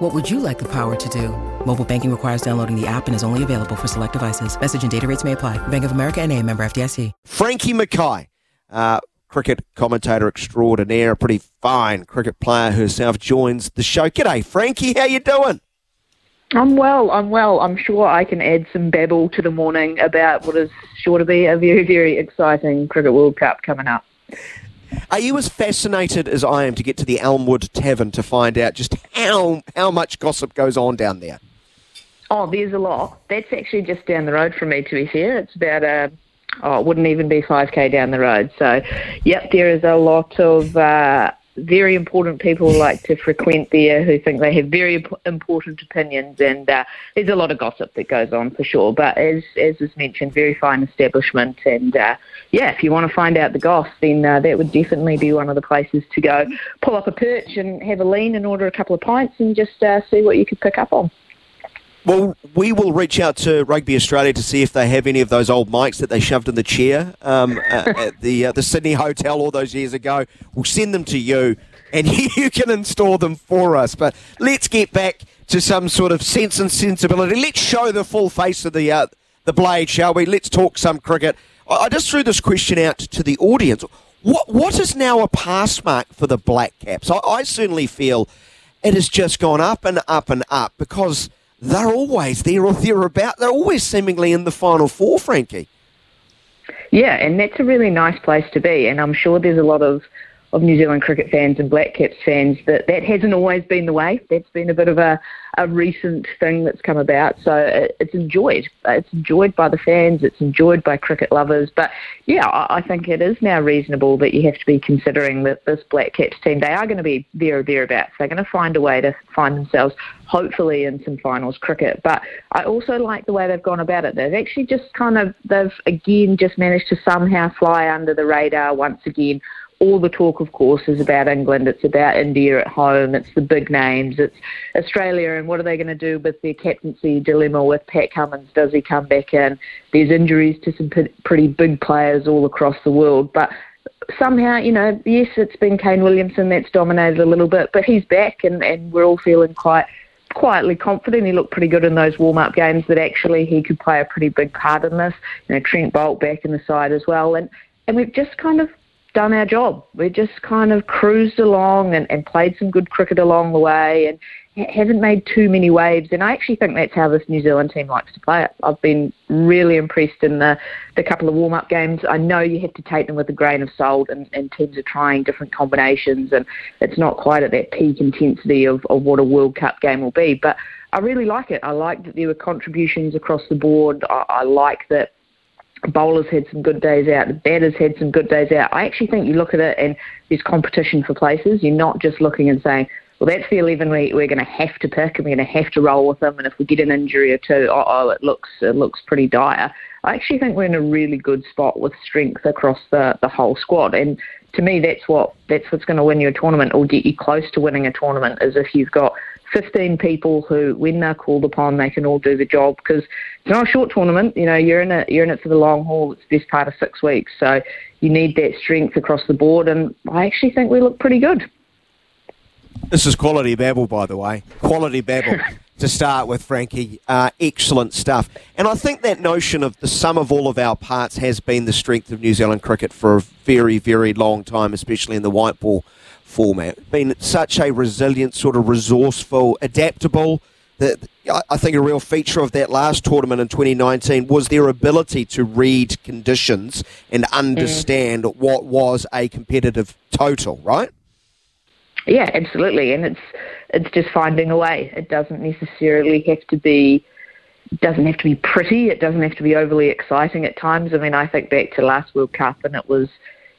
What would you like the power to do? Mobile banking requires downloading the app and is only available for select devices. Message and data rates may apply. Bank of America and a member FDIC. Frankie McKay, uh, cricket commentator extraordinaire, a pretty fine cricket player herself, joins the show. G'day, Frankie. How you doing? I'm well. I'm well. I'm sure I can add some babble to the morning about what is sure to be a very, very exciting Cricket World Cup coming up. Are you as fascinated as I am to get to the Elmwood Tavern to find out just how how much gossip goes on down there? Oh, there's a lot. That's actually just down the road from me. To be fair, it's about a oh, it wouldn't even be 5k down the road. So, yep, there is a lot of uh, very important people like to frequent there who think they have very important opinions, and uh, there's a lot of gossip that goes on for sure. But as as was mentioned, very fine establishment, and uh, yeah, if you want to find out the goss, then uh, that would definitely be one of the places to go. Pull up a perch and have a lean and order a couple of pints, and just uh, see what you could pick up on. Well, we will reach out to Rugby Australia to see if they have any of those old mics that they shoved in the chair um, at the uh, the Sydney Hotel all those years ago. We'll send them to you, and you can install them for us. But let's get back to some sort of sense and sensibility. Let's show the full face of the uh, the blade, shall we? Let's talk some cricket. I just threw this question out to the audience. What what is now a pass mark for the Black Caps? I, I certainly feel it has just gone up and up and up because they're always there or thereabout. They're always seemingly in the final four, Frankie. Yeah, and that's a really nice place to be. And I'm sure there's a lot of, of New Zealand cricket fans and Black Caps fans that that hasn't always been the way. That's been a bit of a, a recent thing that's come about. So it, it's enjoyed. It's enjoyed by the fans. It's enjoyed by cricket lovers. But yeah, I, I think it is now reasonable that you have to be considering that this Black Caps team, they are going to be there or thereabouts. They're going to find a way to find themselves hopefully in some finals cricket. But I also like the way they've gone about it. They've actually just kind of, they've again just managed to somehow fly under the radar once again all the talk, of course, is about England. It's about India at home. It's the big names. It's Australia, and what are they going to do with their captaincy dilemma with Pat Cummins? Does he come back in? There's injuries to some pretty big players all across the world, but somehow, you know, yes, it's been Kane Williamson that's dominated a little bit, but he's back, and, and we're all feeling quite quietly confident. He looked pretty good in those warm up games that actually he could play a pretty big part in this. You know, Trent Boult back in the side as well. And and we've just kind of done our job. We just kind of cruised along and, and played some good cricket along the way and haven't made too many waves. And I actually think that's how this New Zealand team likes to play it. I've been really impressed in the, the couple of warm up games. I know you have to take them with a grain of salt, and, and teams are trying different combinations, and it's not quite at that peak intensity of, of what a World Cup game will be. But I really like it. I like that there were contributions across the board. I, I like that bowlers had some good days out, the batters had some good days out. I actually think you look at it and there's competition for places. You're not just looking and saying, well, that's the 11 we, we're going to have to pick and we're going to have to roll with them. And if we get an injury or two, oh, oh, it looks it looks pretty dire. I actually think we're in a really good spot with strength across the, the whole squad. And to me, that's what that's what's going to win you a tournament or get you close to winning a tournament is if you've got 15 people who, when they're called upon, they can all do the job because it's not a short tournament. You know, you're in it, you're in it for the long haul. It's the best part of six weeks, so you need that strength across the board. And I actually think we look pretty good. This is quality babble, by the way. Quality babble to start with, Frankie. Uh, excellent stuff. And I think that notion of the sum of all of our parts has been the strength of New Zealand cricket for a very, very long time, especially in the white ball format. Been such a resilient, sort of resourceful, adaptable. The, I think a real feature of that last tournament in 2019 was their ability to read conditions and understand mm. what was a competitive total, right? Yeah, absolutely. And it's it's just finding a way. It doesn't necessarily have to be doesn't have to be pretty. It doesn't have to be overly exciting at times. I mean, I think back to last World Cup and it was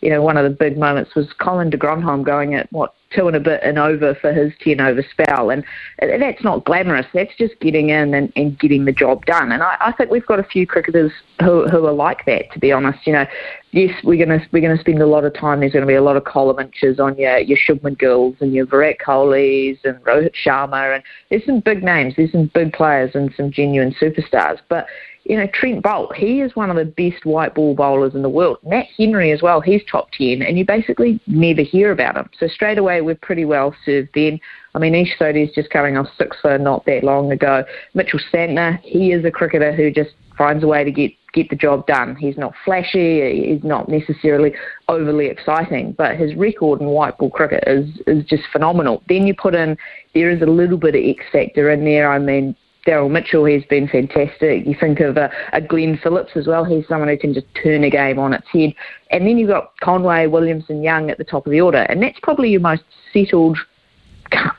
you know, one of the big moments was Colin de Grandhomme going at what two and a bit and over for his 10 over spell. And that's not glamorous. That's just getting in and, and getting the job done. And I, I think we've got a few cricketers who, who are like that, to be honest. You know, yes, we're going to we're going to spend a lot of time. There's going to be a lot of column inches on your, your Shubman Gills and your Virat Kohlis and Rohit Sharma. And there's some big names. There's some big players and some genuine superstars. But you know, Trent Boult, he is one of the best white ball bowlers in the world. Matt Henry as well, he's top 10, and you basically never hear about him. So straight away, we're pretty well served then. I mean, Ish Sodhi's just coming off six for not that long ago. Mitchell Santner, he is a cricketer who just finds a way to get get the job done. He's not flashy, he's not necessarily overly exciting, but his record in white ball cricket is is just phenomenal. Then you put in there is a little bit of X factor in there. I mean, Daryl Mitchell has been fantastic. You think of a, a, Glenn Phillips as well. He's someone who can just turn a game on its head. And then you've got Conway, Williamson, Young at the top of the order. And that's probably your most settled,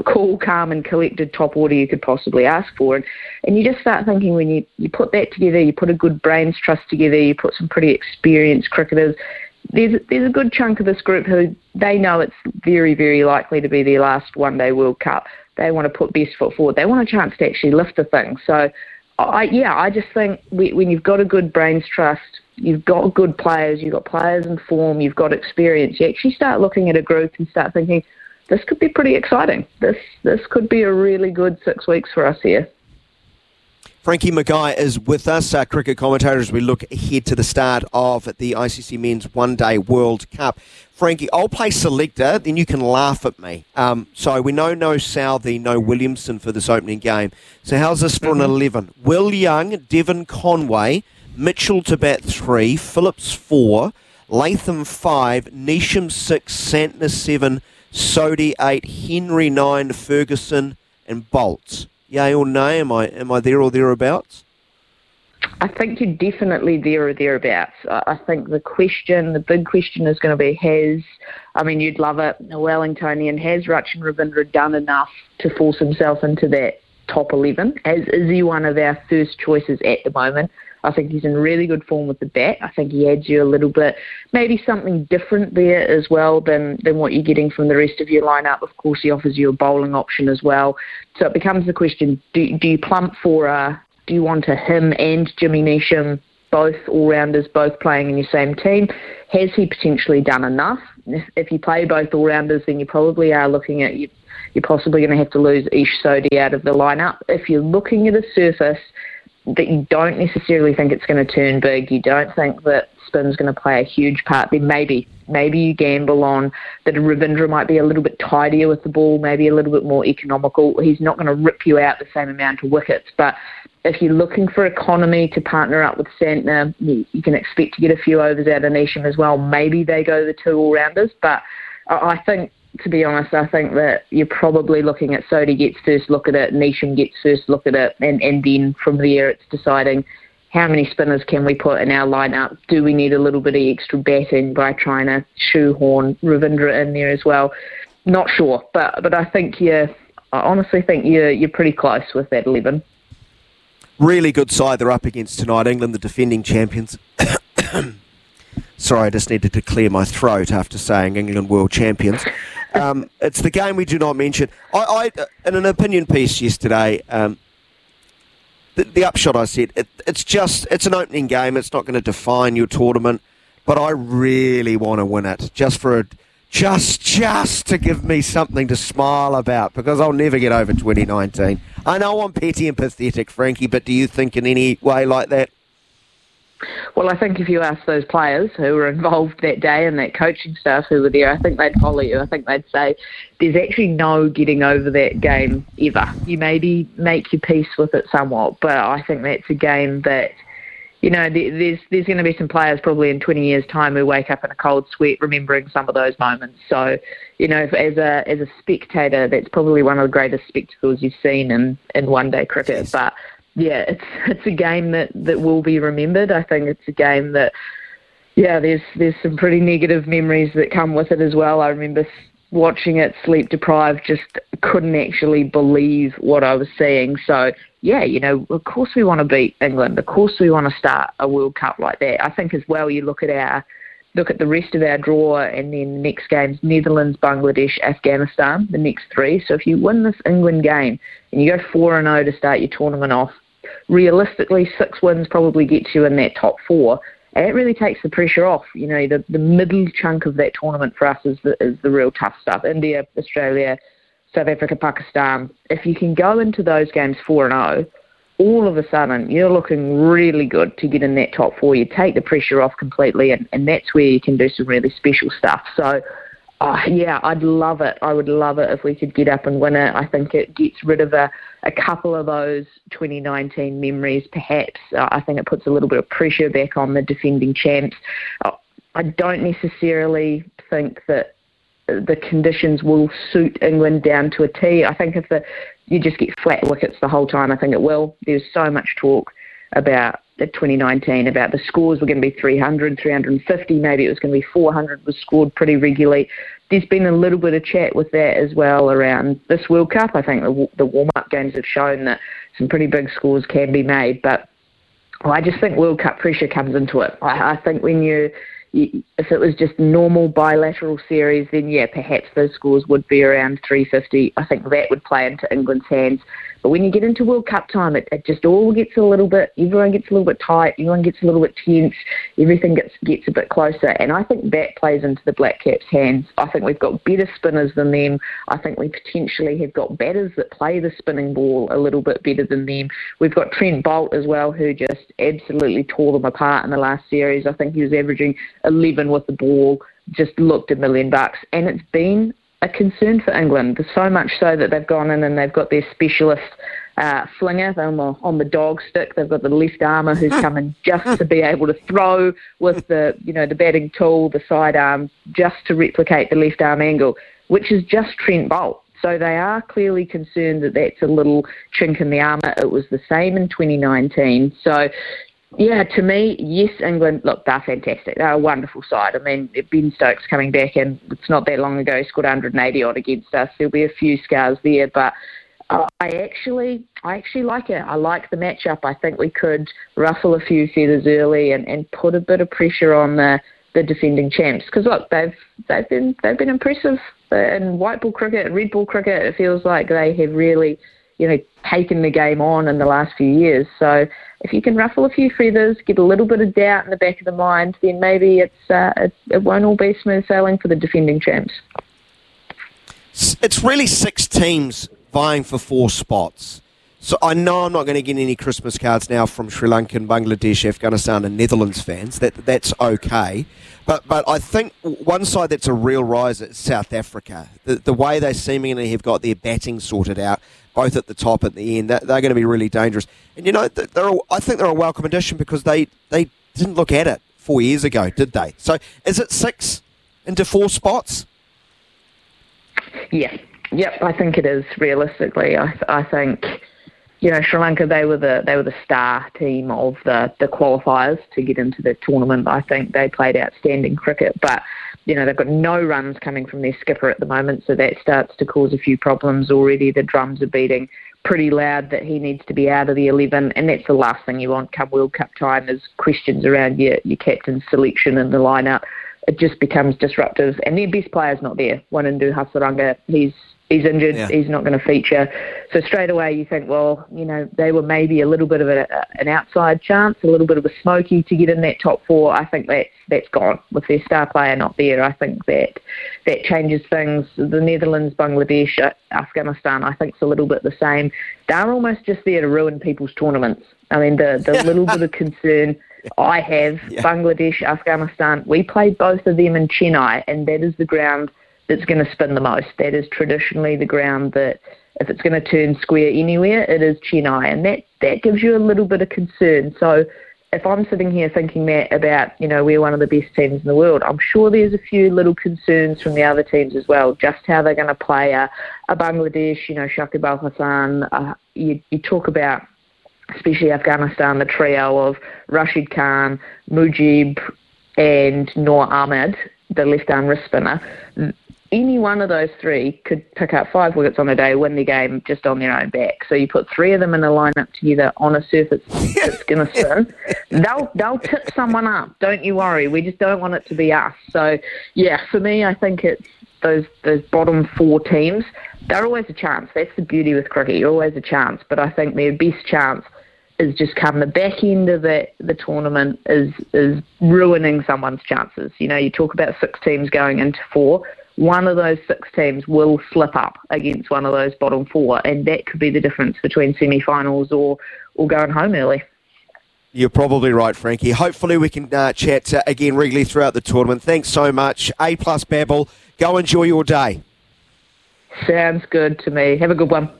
cool, calm and collected top order you could possibly ask for. And, and you just start thinking when you, you put that together, you put a good brains trust together, you put some pretty experienced cricketers, there's there's a good chunk of this group who they know it's very very likely to be their last one day World Cup. They want to put best foot forward. They want a chance to actually lift the thing. So, I, yeah, I just think we, when you've got a good brains trust, you've got good players, you've got players in form, you've got experience. You actually start looking at a group and start thinking, this could be pretty exciting. This this could be a really good six weeks for us here. Frankie McKay is with us, our cricket commentator, as we look ahead to the start of the ICC Men's One Day World Cup. Frankie, I'll play selector, then you can laugh at me. Um, so we know no Southey, no Williamson for this opening game. So how's this for mm-hmm. an 11? Will Young, Devon Conway, Mitchell to bat 3, Phillips 4, Latham 5, Neesham 6, Santner 7, Sodhi 8, Henry 9, Ferguson, and Boults yay or nay? Am I am I there or thereabouts? I think you're definitely there or thereabouts. I think the question, the big question is going to be has, I mean, you'd love it, a Wellingtonian, has Rachin Ravindra done enough to force himself into that top 11? As, is he one of our first choices at the moment? I think he's in really good form with the bat. I think he adds you a little bit, maybe something different there as well than, than what you're getting from the rest of your lineup. Of course, he offers you a bowling option as well. So it becomes the question: Do, do you plump for a? Do you want a him and Jimmy Neesham, both all rounders, both playing in your same team? Has he potentially done enough? If, if you play both all rounders, then you probably are looking at you. You're possibly going to have to lose Ish Sodhi out of the lineup. If you're looking at a surface that you don't necessarily think it's going to turn big, you don't think that spin's going to play a huge part, then maybe maybe you gamble on that Ravindra might be a little bit tidier with the ball, maybe a little bit more economical. He's not going to rip you out the same amount of wickets, but if you're looking for economy to partner up with Santner, you, you can expect to get a few overs out of Neesham as well. Maybe they go the two all-rounders, but I think to be honest, I think that you're probably looking at Sodhi gets first look at it, Neesham gets first look at it, and, and then from there it's deciding how many spinners can we put in our lineup? Do we need a little bit of extra batting by trying to shoehorn Ravindra in there as well? Not sure, but but I think you, I honestly think you're you're pretty close with that eleven. Really good side they're up against tonight. England, the defending champions. Sorry, I just needed to clear my throat after saying England world champions. Um, it's the game we do not mention. I, I in an opinion piece yesterday, um, the, the, upshot I said it, it's just it's an opening game. It's not going to define your tournament, but I really want to win it just for a, just just to give me something to smile about because I'll never get over 2019. I know I'm petty and pathetic, Frankie, but do you think in any way like that? Well, I think if you ask those players who were involved that day and that coaching staff who were there, I think they'd follow you. I think they'd say there's actually no getting over that game ever. You maybe make your peace with it somewhat, but I think that's a game that you know, there's there's going to be some players probably in 20 years' time who wake up in a cold sweat remembering some of those moments. So, you know, as a as a spectator, that's probably one of the greatest spectacles you've seen in in one day cricket. But yeah, it's it's a game that, that will be remembered. I think it's a game that, yeah, there's there's some pretty negative memories that come with it as well. I remember watching it sleep deprived, just couldn't actually believe what I was seeing. So yeah, you know, of course we want to beat England. Of course we want to start a World Cup like that. I think as well, you look at our look at the rest of our draw, and then the next games Netherlands, Bangladesh, Afghanistan, the next three. So if you win this England game and you go 4 and 0 to start your tournament off, realistically, six wins probably gets you in that top four. And it really takes the pressure off. You know, the, the middle chunk of that tournament for us is the, is the real tough stuff. India, Australia, South Africa, Pakistan. If you can go into those games 4 and 0, all of a sudden you're looking really good to get in that top four. You take the pressure off completely, and, and that's where you can do some really special stuff. So, uh, yeah, I'd love it. I would love it if we could get up and win it. I think it gets rid of a, a couple of those 2019 memories, perhaps. Uh, I think it puts a little bit of pressure back on the defending champs. Uh, I don't necessarily think that the conditions will suit England down to a T. I think if the you just get flat wickets the whole time. I think it will. There's so much talk about the 2019 about the scores were going to be 300, 350, maybe it was going to be 400 was scored pretty regularly. There's been a little bit of chat with that as well around this World Cup. I think the, the warm-up games have shown that some pretty big scores can be made, but I just think World Cup pressure comes into it. I, I think when you if it was just normal bilateral series, then yeah, perhaps those scores would be around 350. I think that would play into England's hands. But when you get into World Cup time, it, it just all gets a little bit, everyone gets a little bit tight, everyone gets a little bit tense, everything gets gets a bit closer. And I think that plays into the Black Caps' hands. I think we've got better spinners than them. I think we potentially have got batters that play the spinning ball a little bit better than them. We've got Trent Boult as well, who just absolutely tore them apart in the last series. I think he was averaging 11 with the ball just looked a million bucks. And it's been a concern for England. There's so much so that they've gone in and they've got their specialist uh, flinger on the, on the dog stick. They've got the left armour who's coming just to be able to throw with the you know the batting tool, the side arm, just to replicate the left arm angle, which is just Trent Boult. So they are clearly concerned that that's a little chink in the armour. It was the same in 2019. So yeah, to me, yes, England, look, they're fantastic. They're a wonderful side. I mean, Ben Stokes coming back, and it's not that long ago, scored 180 odd against us. There'll be a few scars there, but uh, I actually, I actually like it. I like the matchup. I think we could ruffle a few feathers early and, and put a bit of pressure on the, the defending champs. Because look, they've they've been they've been impressive in white ball cricket, and red ball cricket. It feels like they have really, you know, taken the game on in the last few years. So if you can ruffle a few feathers, get a little bit of doubt in the back of the mind, then maybe it's, uh, it, it won't all be smooth sailing for the defending champs. It's really six teams vying for four spots. So I know I'm not going to get any Christmas cards now from Sri Lankan, Bangladesh, Afghanistan, and Netherlands fans. That that's okay, but but I think one side that's a real rise is South Africa. The the way they seemingly have got their batting sorted out, both at the top and the end, they're, they're going to be really dangerous. And you know, they're a, I think they're a welcome addition because they they didn't look at it four years ago, did they? So is it six into four spots? Yeah, yep, I think it is. Realistically, I I think you know, Sri Lanka they were the they were the star team of the the qualifiers to get into the tournament. I think they played outstanding cricket, but you know they've got no runs coming from their skipper at the moment, so that starts to cause a few problems already. The drums are beating pretty loud that he needs to be out of the 11, and that's the last thing you want come World Cup time is questions around your your captain's selection and the lineup. It just becomes disruptive, and their best player's not there. Wanindu Hasaranga, he's he's injured, yeah. he's not going to feature. So straight away you think, well, you know, they were maybe a little bit of a, an outside chance, a little bit of a smoky to get in that top four. I think that's that's gone with their star player not there. I think that that changes things. The Netherlands, Bangladesh, Afghanistan, I think it's a little bit the same. They're almost just there to ruin people's tournaments. I mean, the the little bit of concern. I have yeah. Bangladesh, Afghanistan. We played both of them in Chennai, and that is the ground that's going to spin the most. That is traditionally the ground that, if it's going to turn square anywhere, it is Chennai, and that that gives you a little bit of concern. So. If I'm sitting here thinking that about, you know, we're one of the best teams in the world, I'm sure there's a few little concerns from the other teams as well, just how they're going to play a, a Bangladesh, you know, Shakib Al Hasan. Uh, you, you talk about especially Afghanistan, the trio of Rashid Khan, Mujib, and Noor Ahmed, the left arm wrist spinner any one of those three could pick up five wickets on a day, win the game just on their own back. So you put three of them in a lineup together on a surface that's going to spin. They'll they'll tip someone up. Don't you worry. We just don't want it to be us. So yeah, for me, I think it's those those bottom four teams. They're always a chance. That's the beauty with cricket. You're always a chance. But I think their best chance is just come the back end of the the tournament is is ruining someone's chances. You know, you talk about six teams going into four one of those six teams will slip up against one of those bottom four, and that could be the difference between semi-finals or, or going home early. You're probably right, Frankie. Hopefully, we can uh, chat uh, again regularly throughout the tournament. Thanks so much. A plus babble. Go enjoy your day. Sounds good to me. Have a good one.